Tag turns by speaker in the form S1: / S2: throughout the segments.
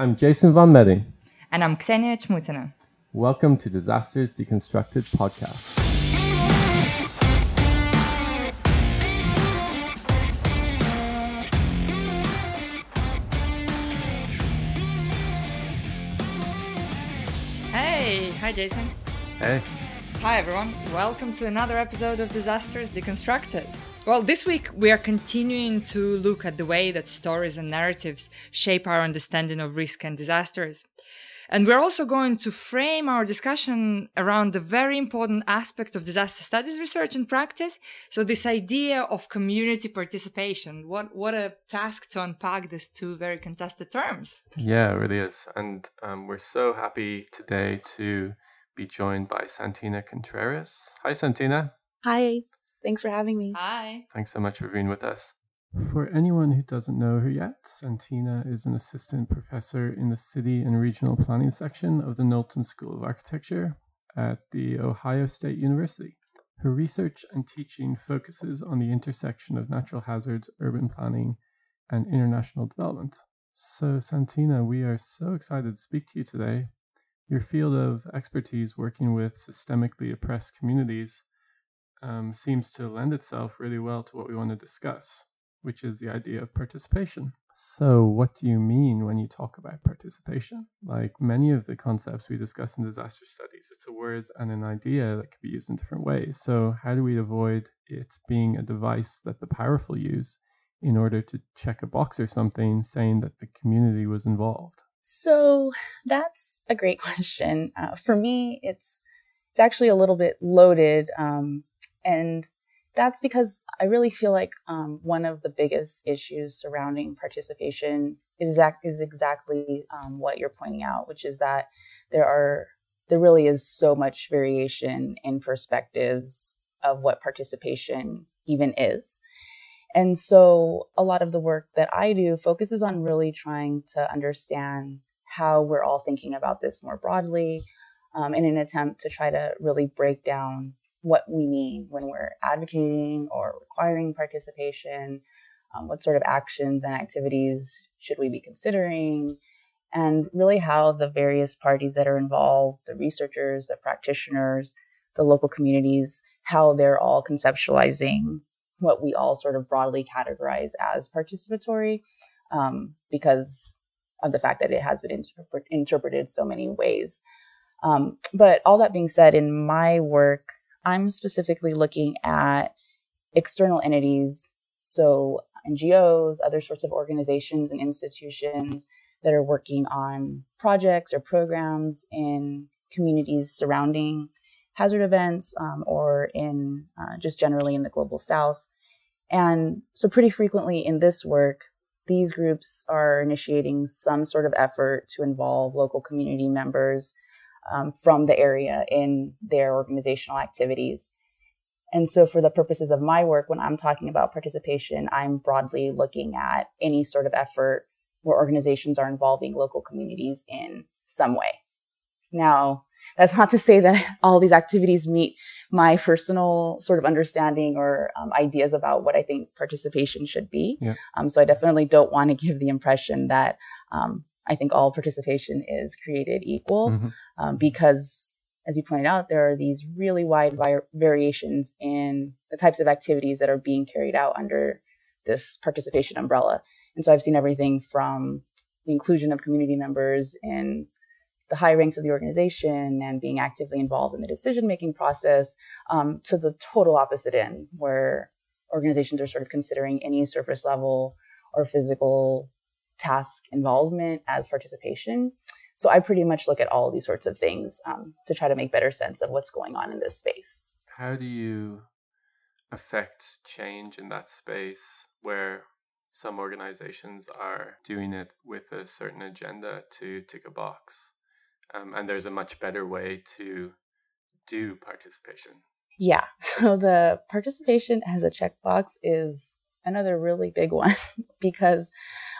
S1: I'm Jason von Meding.
S2: And I'm Ksenia Chmutina.
S1: Welcome to Disasters Deconstructed podcast.
S2: Hey, hi Jason.
S1: Hey.
S2: Hi everyone. Welcome to another episode of Disasters Deconstructed. Well, this week we are continuing to look at the way that stories and narratives shape our understanding of risk and disasters. And we're also going to frame our discussion around the very important aspect of disaster studies research and practice. So this idea of community participation. What what a task to unpack these two very contested terms.
S1: Yeah, it really is. And um, we're so happy today to be joined by Santina Contreras. Hi, Santina.
S3: Hi. Thanks for having me.
S2: Hi.
S1: Thanks so much for being with us. For anyone who doesn't know her yet, Santina is an assistant professor in the City and Regional Planning section of the Knowlton School of Architecture at The Ohio State University. Her research and teaching focuses on the intersection of natural hazards, urban planning, and international development. So, Santina, we are so excited to speak to you today. Your field of expertise working with systemically oppressed communities um, seems to lend itself really well to what we want to discuss which is the idea of participation. So, what do you mean when you talk about participation? Like many of the concepts we discuss in disaster studies, it's a word and an idea that can be used in different ways. So, how do we avoid it being a device that the powerful use in order to check a box or something saying that the community was involved?
S3: So, that's a great question. Uh, for me, it's it's actually a little bit loaded, um, and that's because I really feel like um, one of the biggest issues surrounding participation is, exact, is exactly um, what you're pointing out, which is that there are there really is so much variation in perspectives of what participation even is. And so a lot of the work that I do focuses on really trying to understand how we're all thinking about this more broadly um, in an attempt to try to really break down what we mean when we're advocating or requiring participation, um, what sort of actions and activities should we be considering, and really how the various parties that are involved, the researchers, the practitioners, the local communities, how they're all conceptualizing what we all sort of broadly categorize as participatory um, because of the fact that it has been interpre- interpreted so many ways. Um, but all that being said, in my work, I'm specifically looking at external entities, so NGOs, other sorts of organizations and institutions that are working on projects or programs in communities surrounding hazard events um, or in uh, just generally in the global south. And so, pretty frequently in this work, these groups are initiating some sort of effort to involve local community members um, from the area in their organizational activities. And so, for the purposes of my work, when I'm talking about participation, I'm broadly looking at any sort of effort where organizations are involving local communities in some way. Now, that's not to say that all these activities meet my personal sort of understanding or um, ideas about what I think participation should be. Yeah. Um, so I definitely don't want to give the impression that um, I think all participation is created equal mm-hmm. um, because, as you pointed out, there are these really wide vi- variations in the types of activities that are being carried out under this participation umbrella. And so I've seen everything from the inclusion of community members in the high ranks of the organization and being actively involved in the decision making process um, to the total opposite end, where organizations are sort of considering any surface level or physical task involvement as participation. So I pretty much look at all these sorts of things um, to try to make better sense of what's going on in this space.
S1: How do you affect change in that space where some organizations are doing it with a certain agenda to tick a box? Um, and there's a much better way to do participation.
S3: Yeah. So the participation as a checkbox is another really big one because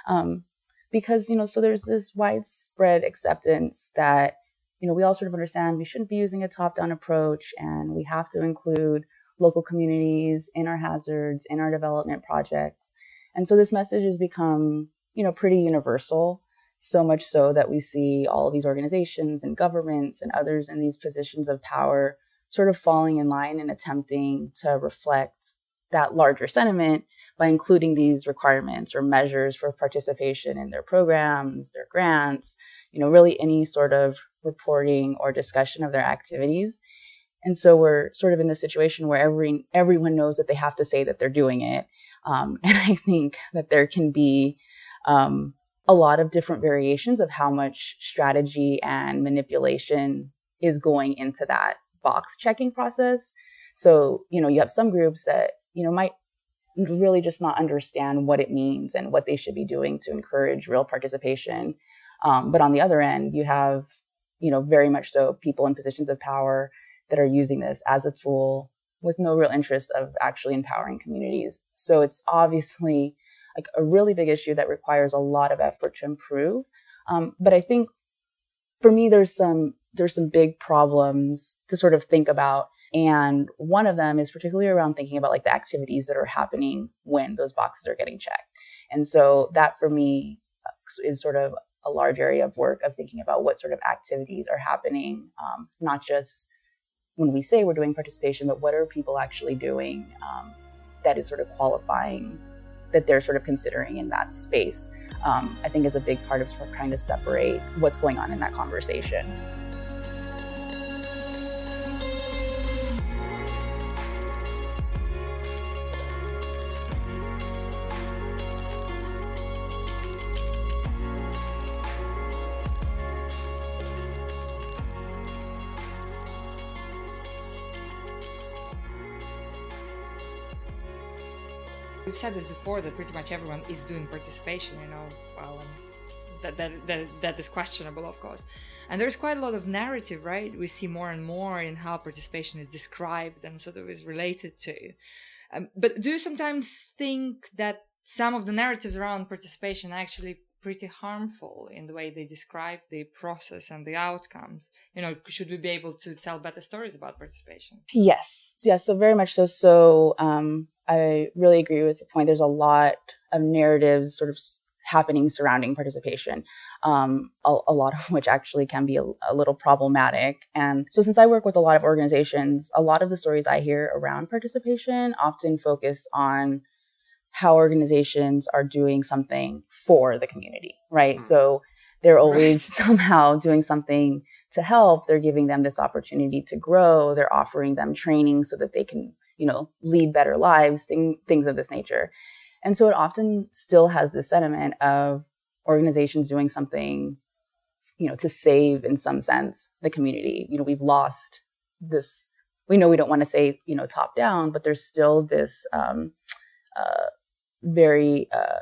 S3: um, because you know so there's this widespread acceptance that you know we all sort of understand we shouldn't be using a top-down approach and we have to include local communities in our hazards in our development projects. And so this message has become you know pretty universal So much so that we see all of these organizations and governments and others in these positions of power sort of falling in line and attempting to reflect that larger sentiment by including these requirements or measures for participation in their programs, their grants, you know, really any sort of reporting or discussion of their activities. And so we're sort of in this situation where every everyone knows that they have to say that they're doing it. Um, and I think that there can be um, a lot of different variations of how much strategy and manipulation is going into that box checking process. So, you know, you have some groups that, you know, might really just not understand what it means and what they should be doing to encourage real participation. Um, but on the other end, you have, you know, very much so people in positions of power that are using this as a tool with no real interest of actually empowering communities. So it's obviously like a really big issue that requires a lot of effort to improve. Um, but I think for me, there's some there's some big problems to sort of think about and one of them is particularly around thinking about like the activities that are happening when those boxes are getting checked. And so that for me is sort of a large area of work of thinking about what sort of activities are happening, um, not just when we say we're doing participation, but what are people actually doing um, that is sort of qualifying that they're sort of considering in that space. Um, I think is a big part of sort of trying to separate what's going on in that conversation.
S2: Said this before that pretty much everyone is doing participation, you know, well, that, that, that, that is questionable, of course. And there's quite a lot of narrative, right? We see more and more in how participation is described and sort of is related to. Um, but do you sometimes think that some of the narratives around participation actually pretty harmful in the way they describe the process and the outcomes. You know, should we be able to tell better stories about participation?
S3: Yes, yes, so very much so. So um, I really agree with the point. There's a lot of narratives sort of happening surrounding participation, um, a, a, lot of which actually can be a, a, little problematic. And so, since I work with a lot of organizations, a lot of the stories I hear around participation often focus on how organizations are doing something for the community, right? Mm-hmm. So they're always right. somehow doing something to help. They're giving them this opportunity to grow. They're offering them training so that they can, you know, lead better lives, thing, things of this nature. And so it often still has this sentiment of organizations doing something, you know, to save in some sense the community. You know, we've lost this. We know we don't want to say, you know, top down, but there's still this um, uh, very uh,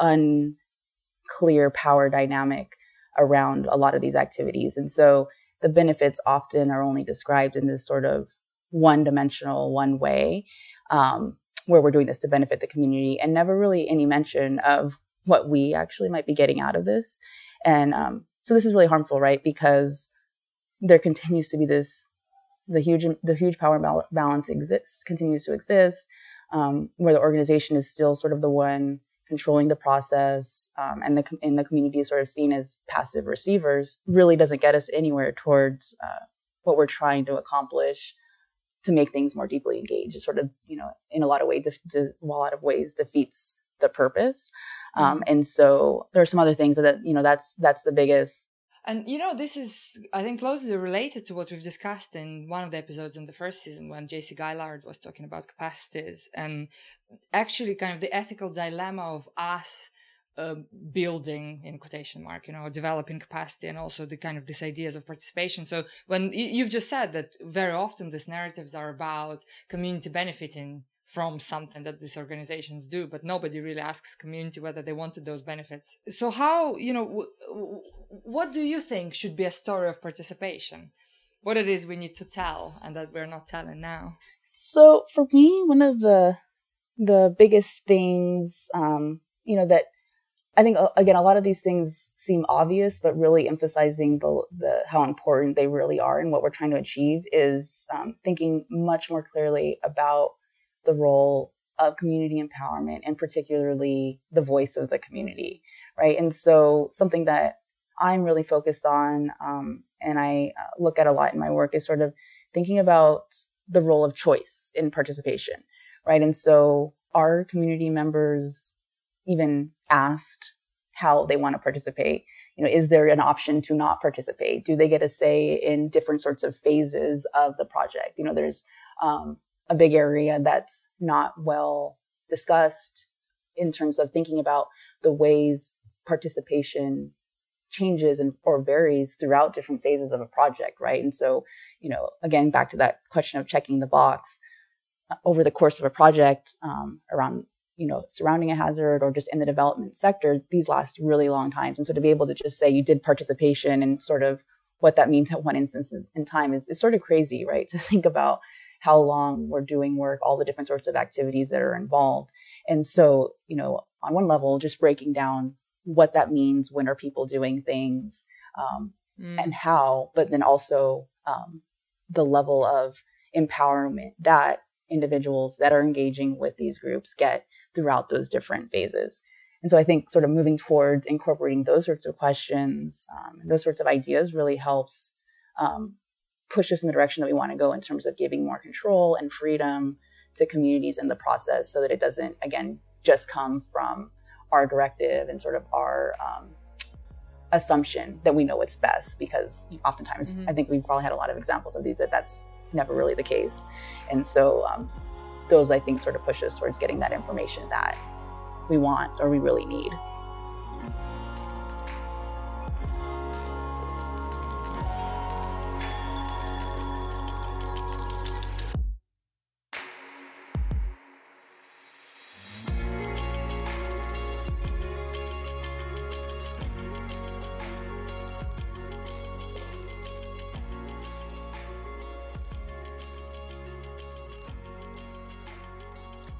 S3: unclear power dynamic around a lot of these activities. And so the benefits often are only described in this sort of one dimensional, one way, um, where we're doing this to benefit the community, and never really any mention of what we actually might be getting out of this. And um, so this is really harmful, right? Because there continues to be this the huge the huge power balance exists continues to exist um, where the organization is still sort of the one controlling the process um, and the in the community is sort of seen as passive receivers really doesn't get us anywhere towards uh, what we're trying to accomplish to make things more deeply engaged. It sort of you know in a lot of ways, de- de- a lot of ways defeats the purpose. Um, mm-hmm. And so there are some other things, but that you know that's that's the biggest
S2: and you know, this is, I think, closely related to what we've discussed in one of the episodes in the first season when JC Gaillard was talking about capacities and actually kind of the ethical dilemma of us uh, building in quotation mark you know developing capacity and also the kind of these ideas of participation. So when you've just said that very often these narratives are about community benefiting from something that these organizations do but nobody really asks community whether they wanted those benefits. So how you know w- w- what do you think should be a story of participation? What it is we need to tell and that we're not telling now?
S3: So for me one of the the biggest things um you know that I think again a lot of these things seem obvious, but really emphasizing the, the how important they really are and what we're trying to achieve is um, thinking much more clearly about the role of community empowerment and particularly the voice of the community, right? And so something that I'm really focused on um, and I uh, look at a lot in my work is sort of thinking about the role of choice in participation, right? And so our community members even asked how they want to participate you know is there an option to not participate do they get a say in different sorts of phases of the project you know there's um, a big area that's not well discussed in terms of thinking about the ways participation changes and or varies throughout different phases of a project right? And so you know again back to that question of checking the box uh, over the course of a project um, around you know surrounding a hazard or just in the development sector these last really long times. And so to be able to just say you did participation and sort of what that means at one instance in time is, is sort of crazy right? To think about how long we're doing work all the different sorts of activities that are involved and so you know on one level just breaking down what that means when are people doing things um, mm. and how but then also um, the level of empowerment that individuals that are engaging with these groups get throughout those different phases. And so I think sort of moving towards incorporating those sorts of questions, um, those sorts of ideas really helps um, push us in the direction that we want to go in terms of giving more control and freedom to communities in the process so that it doesn't, again, just come from our directive and sort of our um, assumption that we know what's best because oftentimes mm-hmm. I think we've probably had a lot of examples of these that that's never really the case. And so um, those I think sort of push us towards getting that information that we want or we really need.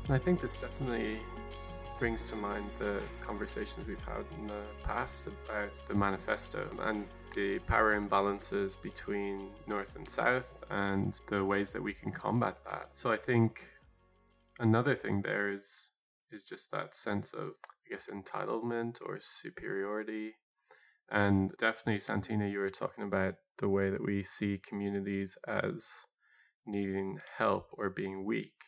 S1: I think this definitely brings to mind the conversations we've had in the past about the manifesto and the power imbalances between North and South and the ways that we can combat that. So I think another thing there is is just that sense of I guess entitlement or superiority. And definitely Santina, you were talking about the way that we see communities as needing help or being weak.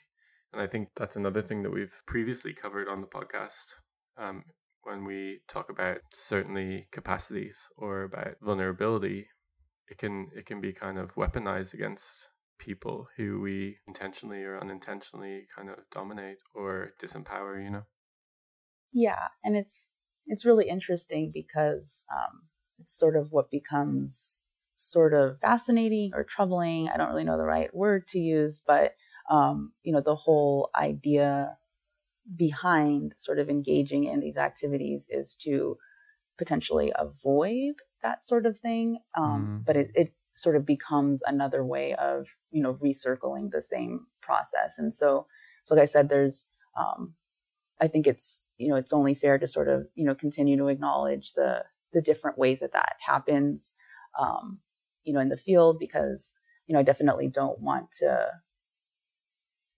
S1: And I think that's another thing that we've previously covered on the podcast um, when we talk about certainly capacities or about vulnerability. It can it can be kind of weaponized against people who we intentionally or unintentionally kind of dominate or disempower. You know.
S3: Yeah, and it's it's really interesting because um, it's sort of what becomes sort of fascinating or troubling. I don't really know the right word to use, but um, you know, the whole idea behind sort of engaging in these activities is to potentially avoid that sort of thing. Um, mm. But it, it sort of becomes another way of, you know, recircling the same process. And so, so like I said, there's, um, I think it's, you know, it's only fair to sort of, you know, continue to acknowledge the, the different ways that that happens, um, you know, in the field because, you know, I definitely don't want to,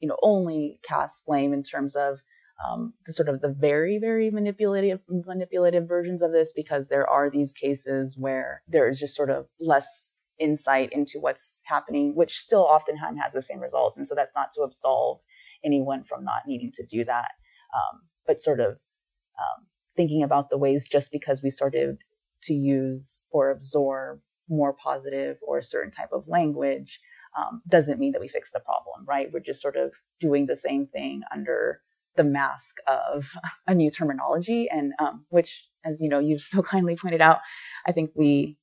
S3: you know only cast blame in terms of um, the sort of the very very manipulative manipulative versions of this because there are these cases where there is just sort of less insight into what's happening which still often has the same results. And so that's not to absolve anyone from not needing to do that. Um, but sort of um, thinking about the ways just because we started to use or absorb more positive or a certain type of language um, doesn't mean that we fix the problem, right? We're just sort of doing the same thing under the mask of a new terminology, and um, which, as you know, you've so kindly pointed out, I think we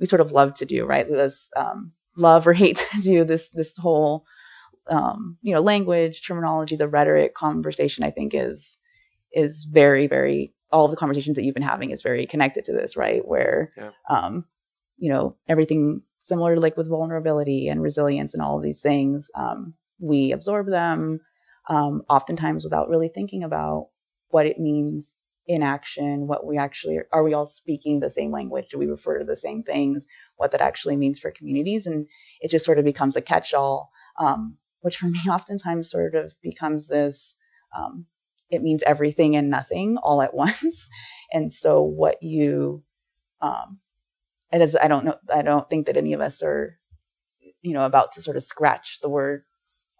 S3: we sort of love to do, right? This um, love or hate to do this this whole um, you know language, terminology, the rhetoric conversation. I think is is very very all the conversations that you've been having is very connected to this, right? Where yeah. um, you know everything similar like with vulnerability and resilience and all of these things um, we absorb them um, oftentimes without really thinking about what it means in action what we actually are, are we all speaking the same language? Do we refer to the same things? What that actually means for communities? And it just sort of becomes a catch-all um, which for me oftentimes sort of becomes this um, it means everything and nothing all at once. and so what you, um, it is, I don't know, I don't think that any of us are, you know, about to sort of scratch the words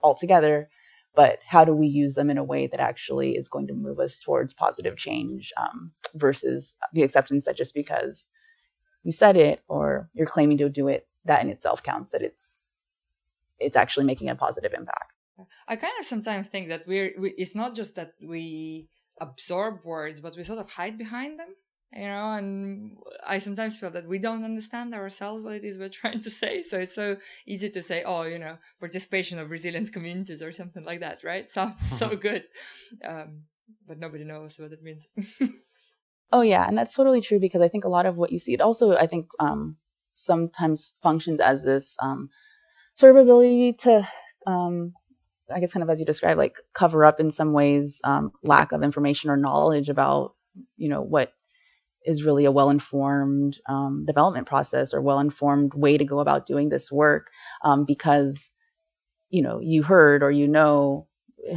S3: altogether, but how do we use them in a way that actually is going to move us towards positive change um, versus the acceptance that just because you said it or you're claiming to do it, that in itself counts, that it's, it's actually making a positive impact.
S2: I kind of sometimes think that we're we, it's not just that we absorb words, but we sort of hide behind them, you know. And I sometimes feel that we don't understand ourselves what it is we're trying to say. So it's so easy to say, "Oh, you know, participation of resilient communities" or something like that, right? Sounds so good, um, but nobody knows what it means.
S3: oh yeah, and that's totally true because I think a lot of what you see, it also I think um, sometimes functions as this um, sort of ability to um, I guess kind of as you described, like cover up in some ways um, lack of information or knowledge about, you know, what is really a well-informed um, development process or well-informed way to go about doing this work, um, because, you know, you heard or you know,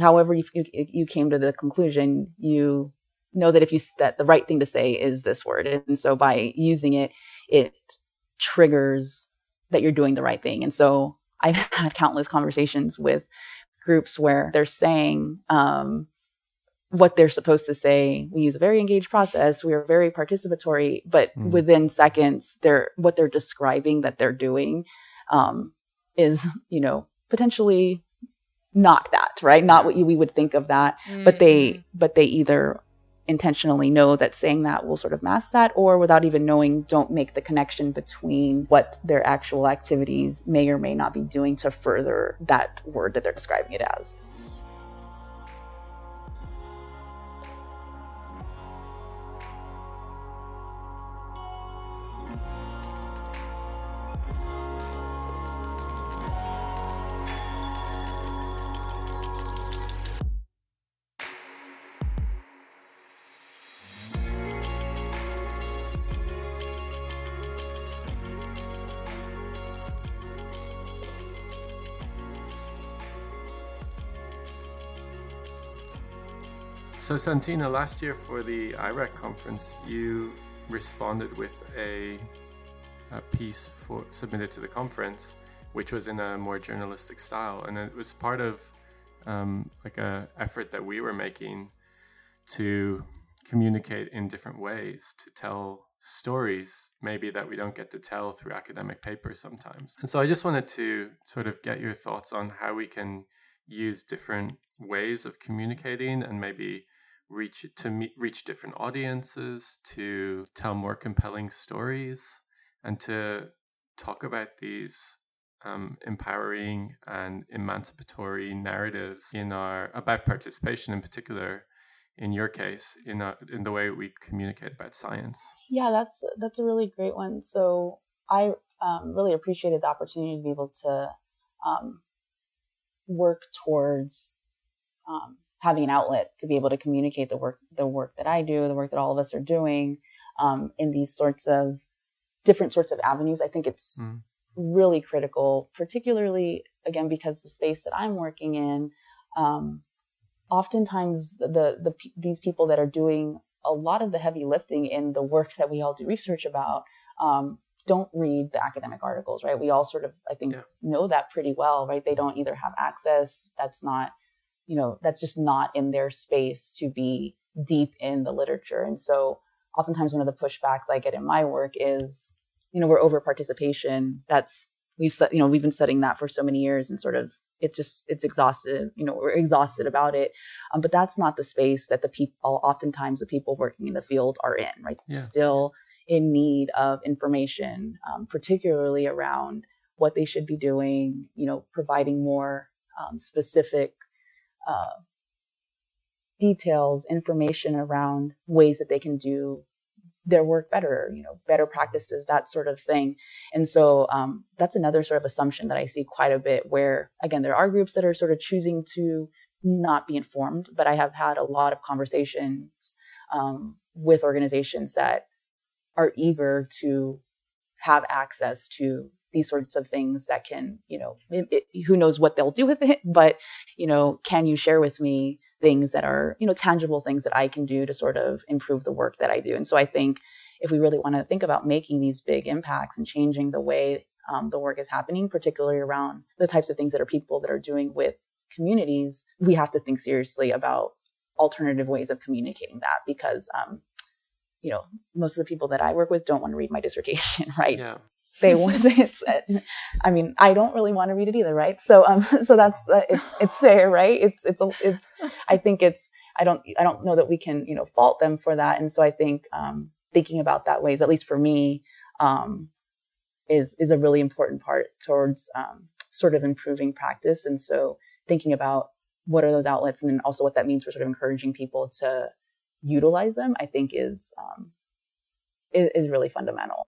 S3: however you, you, you came to the conclusion, you know that if you that the right thing to say is this word, and so by using it, it triggers that you're doing the right thing, and so I've had countless conversations with groups where they're saying um, what they're supposed to say. We use a very engaged process. We are very participatory, but mm. within seconds, they're what they're describing that they're doing um, is, you know, potentially not that, right? Not what you, we would think of that, mm. but they, mm. but they either intentionally know that saying that will sort of mask that or without even knowing don't make the connection between what their actual activities may or may not be doing to further that word that they're describing it as
S1: So, Santina, last year for the i-Rec conference, you responded with a, a, piece for submitted to the conference, which was in a more journalistic style, and it was part of um, like a effort that we were making to communicate in different ways to tell stories maybe that we don't get to tell through academic papers sometimes. And so I just wanted to sort of get your thoughts on how we can use different ways of communicating and maybe reach to meet, reach different audiences, to tell more compelling stories, and to talk about these um, empowering and emancipatory narratives in our about participation in particular in your case in a, in the way we communicate about science.
S3: Yeah that's that's a really great one. So i um, really appreciated the opportunity to be able to um, work towards um, having an outlet to be able to communicate the work the work that I do, the work that all of us are doing um, in these sorts of different sorts of avenues. I think it's mm. really critical, particularly again because the space that I'm working in. Um, oftentimes, the, the the these people that are doing a lot of the heavy lifting in the work that we all do research about um, don't read the academic articles, right? We all sort of, I think, yeah. know that pretty well, right? They don't either have access. That's not you know, that's just not in their space to be deep in the literature. And so oftentimes one of the pushbacks I get in my work is, you know, we're over participation. That's we've set, you know, we've been studying that for so many years and sort of it's just it's exhausted you know we're exhausted about it um, but that's not the space that the people oftentimes the people working in the field are in right yeah. still in need of information um, particularly around what they should be doing you know providing more um, specific uh, details, information around ways that they can do their work better, you know, better practices, that sort of thing. And so um, that's another sort of assumption that I see quite a bit where, again, there are groups that are sort of choosing to not be informed, but I have had a lot of conversations um, with organizations that are eager to have access to these sorts of things that can, you know, it, it, who knows what they'll do with it, but, you know, can you share with me things that are you know tangible things that i can do to sort of improve the work that i do and so i think if we really want to think about making these big impacts and changing the way um, the work is happening particularly around the types of things that are people that are doing with communities we have to think seriously about alternative ways of communicating that because um, you know most of the people that i work with don't want to read my dissertation right
S1: Yeah.
S3: They want it's i mean i don't really want to read it either right? So um so that's uh, it's it's fair right? It's it's it's i think it's i don't i don't know that we can you know fault them for that. And so i think um thinking about that ways at least for me um is is a really important part towards um sort of improving practice. And so thinking about what are those outlets and then also what that means for sort of encouraging people to utilize them i think is um is, is really fundamental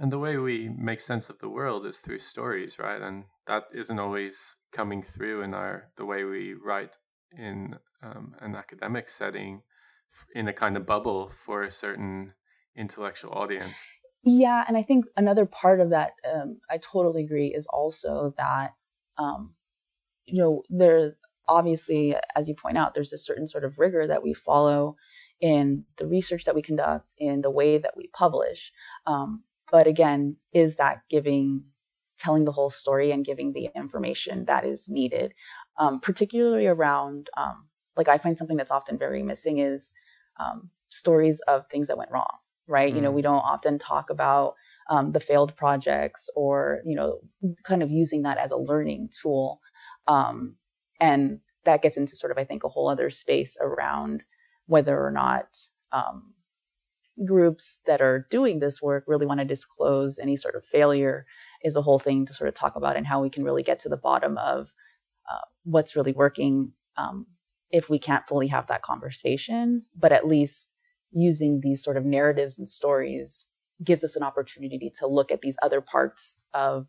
S1: And the way we make sense of the world is through stories, right? And that isn't always coming through in our the way we write in um, an academic setting, in a kind of bubble for a certain intellectual audience.
S3: Yeah, and I think another part of that, um, I totally agree, is also that, um, you know, there's obviously, as you point out, there's a certain sort of rigor that we follow in the research that we conduct, in the way that we publish. Um, but again, is that giving, telling the whole story and giving the information that is needed, um, particularly around, um, like I find something that's often very missing is um, stories of things that went wrong right? Mm. You know, we don't often talk about um, the failed projects or, you know, kind of using that as a learning tool. Um, and that gets into sort of, I think, a whole other space around whether or not um, groups that are doing this work really want to disclose any sort of failure is a whole thing to sort of talk about and how we can really get to the bottom of uh, what's really working um, if we can't fully have that conversation, but at least using these sort of narratives and stories gives us an opportunity to look at these other parts of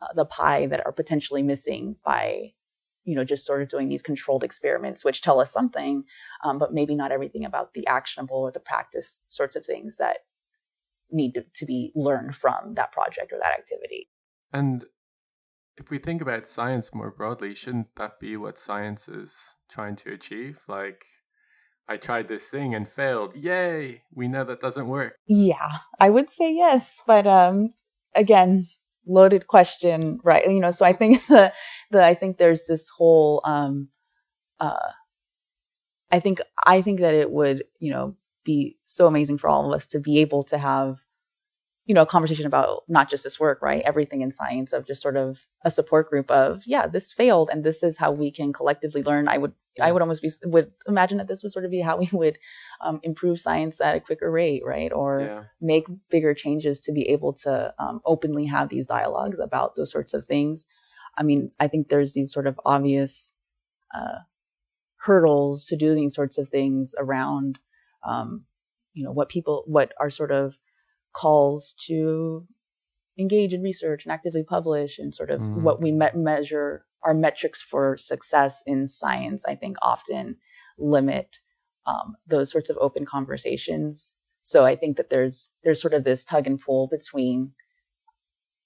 S3: uh, the pie that are potentially missing by you know just sort of doing these controlled experiments which tell us something um, but maybe not everything about the actionable or the practice sorts of things that need to, to be learned from that project or that activity
S1: and if we think about science more broadly shouldn't that be what science is trying to achieve like I tried this thing and failed. Yay! We know that doesn't work.
S3: Yeah, I would say yes, but um, again, loaded question, right? You know, so I think the, the I think there's this whole um, uh, I think I think that it would you know be so amazing for all of us to be able to have you know a conversation about not just this work right everything in science of just sort of a support group of yeah this failed and this is how we can collectively learn i would. I would almost be would imagine that this would sort of be how we would um, improve science at a quicker rate right or
S1: yeah.
S3: make bigger changes to be able to um, openly have these dialogues about those sorts of things i mean i think there's these sort of obvious uh, hurdles to do these sorts of things around um, you know what people what are sort of calls to engage in research and actively publish and sort of mm. what we me- measure our metrics for success in science i think often limit um, those sorts of open conversations. So i think that there's there's sort of this tug and pull between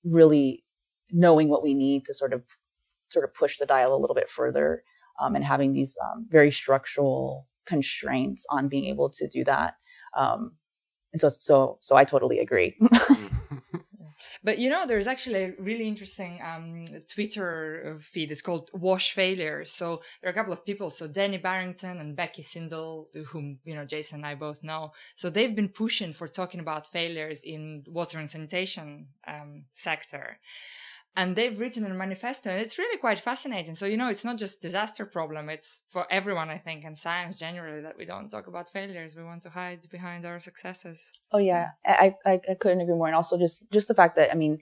S3: really knowing what we need to sort of sort of push the dial a little bit further um, and having these um, very structural constraints on being able to do that um, and so so so I totally agree.
S2: but you know, there's actually a really interesting um, Twitter feed. It's called WASH Failures. So there are a couple of people. So Dani Barrington and Becky Sindall, whom you know Jason and I both know. So they've been pushing for talking about failures in water and sanitation um, sector and they've written a manifesto and it's really quite fascinating. So you know it's not just disaster problem it's for everyone i think and science generally that we don't talk about failures. We want to hide behind our successes.
S3: Oh yeah. I i, I couldn't agree more. And also just just the fact that i mean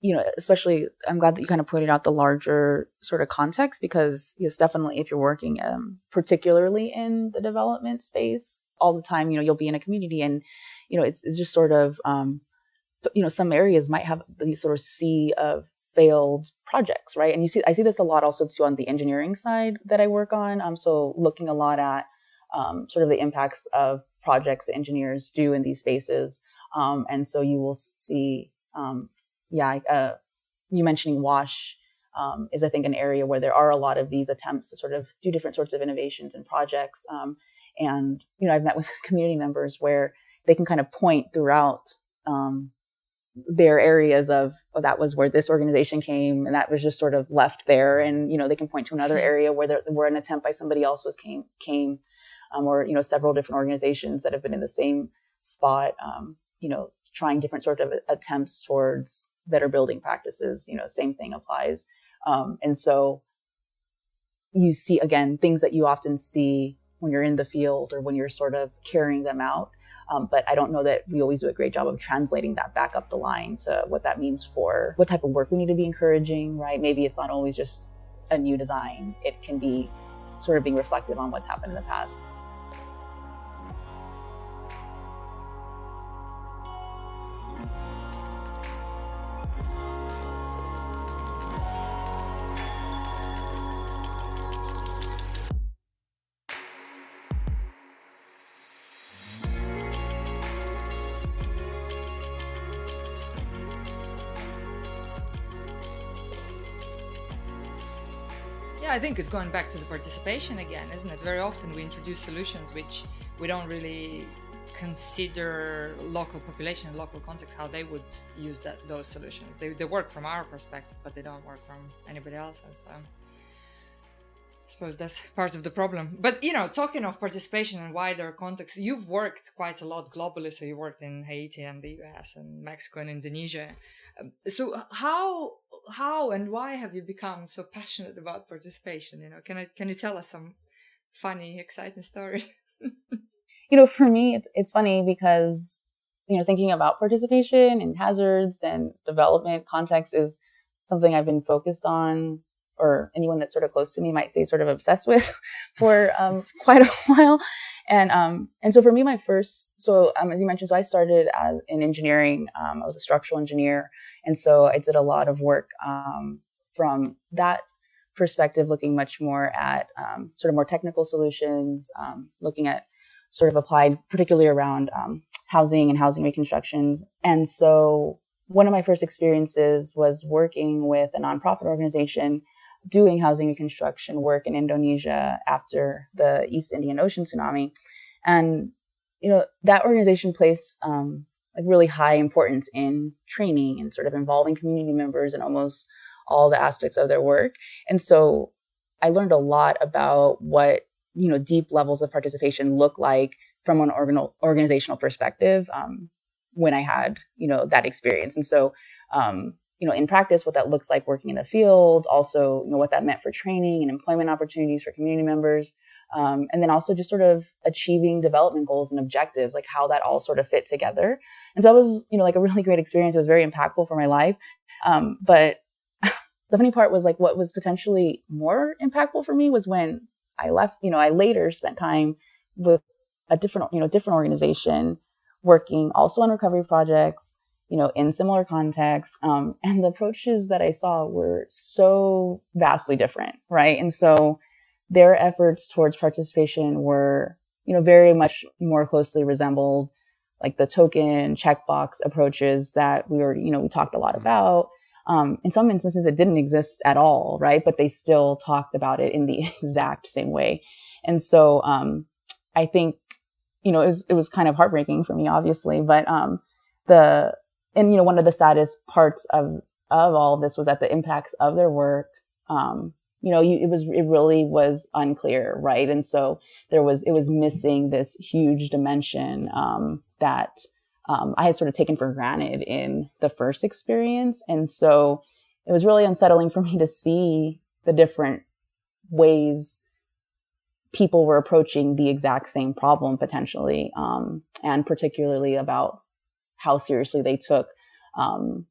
S3: you know especially i'm glad that you kind of pointed out the larger sort of context because yes definitely if you're working um, particularly in the development space all the time you know you'll be in a community and you know it's, it's just sort of um, you know some areas might have these sort of sea of failed projects, right? And you see, I see this a lot also too on the engineering side that I work on. Um, so looking a lot at um, sort of the impacts of projects that engineers do in these spaces. Um, and so you will see, um, yeah, uh, you mentioning WASH um, is I think an area where there are a lot of these attempts to sort of do different sorts of innovations and projects. Um, and you know, I've met with community members where they can kind of point throughout um, their areas of oh, that was where this organization came, and that was just sort of left there. And you know, they can point to another hmm. area where there where an attempt by somebody else was came came, um, or you know, several different organizations that have been in the same spot. Um, you know, trying different sort of attempts towards better building practices. You know, same thing applies. Um, and so you see again things that you often see when you're in the field or when you're sort of carrying them out. Um, but I don't know that we always do a great job of translating that back up the line to what that means for what type of work we need to be encouraging, right? Maybe it's not always just a new design, it can be sort of being reflective on what's happened in the past.
S2: I think it's going back to the participation again, isn't it? Very often we introduce solutions which we don't really consider local population, local context, how they would use that those solutions. They, they work from our perspective, but they don't work from anybody else's. So I suppose that's part of the problem. But you know, talking of participation and wider context, you've worked quite a lot globally. So you worked in Haiti and the US and Mexico and Indonesia. Um, so how how and why have you become so passionate about participation? You know, can I can you tell us some funny, exciting stories?
S3: you know, for me, it's funny because you know thinking about participation and hazards and development context is something I've been focused on, or anyone that's sort of close to me might say sort of obsessed with for um, quite a while. And um, and so for me, my first so um, as you mentioned, so I started as in engineering. Um, I was a structural engineer, and so I did a lot of work um, from that perspective, looking much more at um, sort of more technical solutions, um, looking at sort of applied, particularly around housing and housing reconstructions. And so one of my first experiences was working with a nonprofit organization doing housing reconstruction work in Indonesia after the East Indian Ocean tsunami. And, you know, that organization placed um, like really high importance in training and sort of involving community members in almost all the aspects of their work. And so I learned a lot about what, you know, deep levels of participation look like from an organ- organizational perspective um, when I had, you know, that experience. And so, um, you know, in practice, what that looks like working in the field, also, you know, what that meant for training and employment opportunities for community members, um, and then also just sort of achieving development goals and objectives, like how that all sort of fit together. And so that was, you know, like a really great experience. It was very impactful for my life. Um, but the funny part was like what was potentially more impactful for me was when I left, you know, I later spent time with a different, you know, different organization working also on recovery projects you know, in similar contexts. Um, and the approaches that I saw were so vastly different, right? And so their efforts towards participation were, you know, very much more closely resembled like the token checkbox approaches that we were, you know, we talked a lot mm-hmm. about. Um, in some instances, it didn't exist at all, right? But they still talked about it in the exact same way. And so, um, I think, you know, it was, it was kind of heartbreaking for me, obviously, but, um, the, and you know one of the saddest parts of of all of this was that the impacts of their work um, you know you, it was it really was unclear right? And so there was it was missing this huge dimension um, that um, i had sort of taken for granted in the first experience. And so it was really unsettling for me to see the different ways people were approaching the exact same problem potentially um, and particularly about how seriously they took um,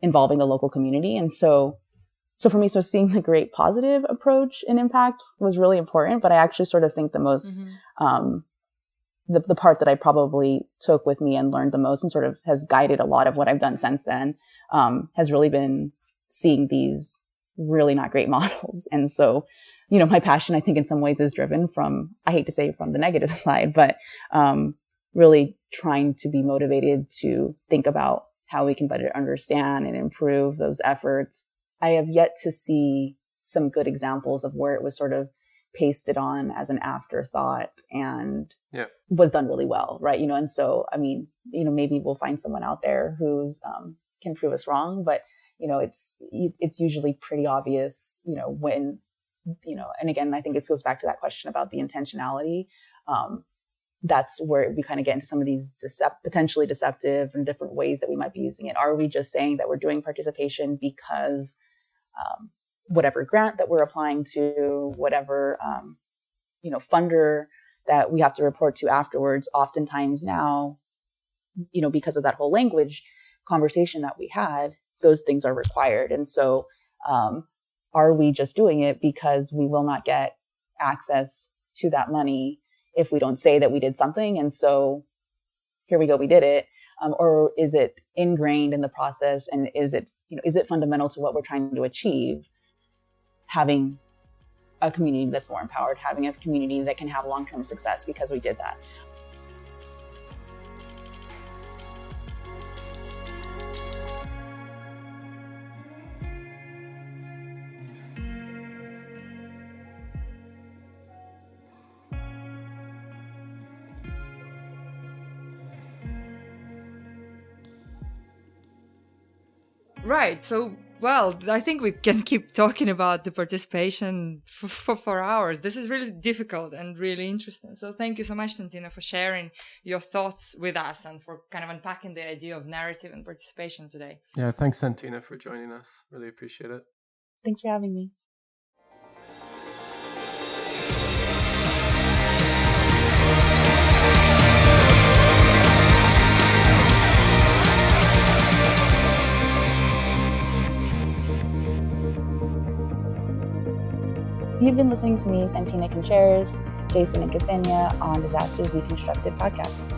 S3: involving the local community. And so, so for me, so seeing the great positive approach and impact was really important. But I actually sort of think the most, mm-hmm. um, the, the part that I probably took with me and learned the most and sort of has guided a lot of what I've done since then um, has really been seeing these really not great models. And so, you know, my passion, I think in some ways is driven from, I hate to say from the negative side, but um, really trying to be motivated to think about how we can better understand and improve those efforts. I have yet to see some good examples of where it was sort of pasted on as an afterthought and
S1: yeah.
S3: was done really well, right? You know, and so I mean, you know, maybe we'll find someone out there who's um, can prove us wrong, but you know, it's it's usually pretty obvious, you know, when you know, and again, I think it goes back to that question about the intentionality. Um, that's where we kind of get into some of these decept- potentially deceptive and different ways that we might be using it. Are we just saying that we're doing participation because um, whatever grant that we're applying to, whatever um, you know funder that we have to report to afterwards, oftentimes now, you know, because of that whole language conversation that we had, those things are required, and so. Um, are we just doing it because we will not get access to that money if we don't say that we did something. And so here we go, we did it. Um, or is it ingrained in the process and is it, you know, is it fundamental to what we're trying to achieve? Having a community that's more empowered, having a community that can have long-term success because we did that.
S2: Right. So, well, I think we can keep talking about the participation for, for, for, hours. This is really difficult and really interesting. So, thank you so much, Santina, for sharing your thoughts with us and for kind of unpacking the idea of narrative and participation today.
S1: Yeah, thanks, Santina, for joining us. Really appreciate it.
S3: Thanks for having me. You've been listening to me, Santina Contreras, Jason and Ksenia on Disasters Deconstructed podcast.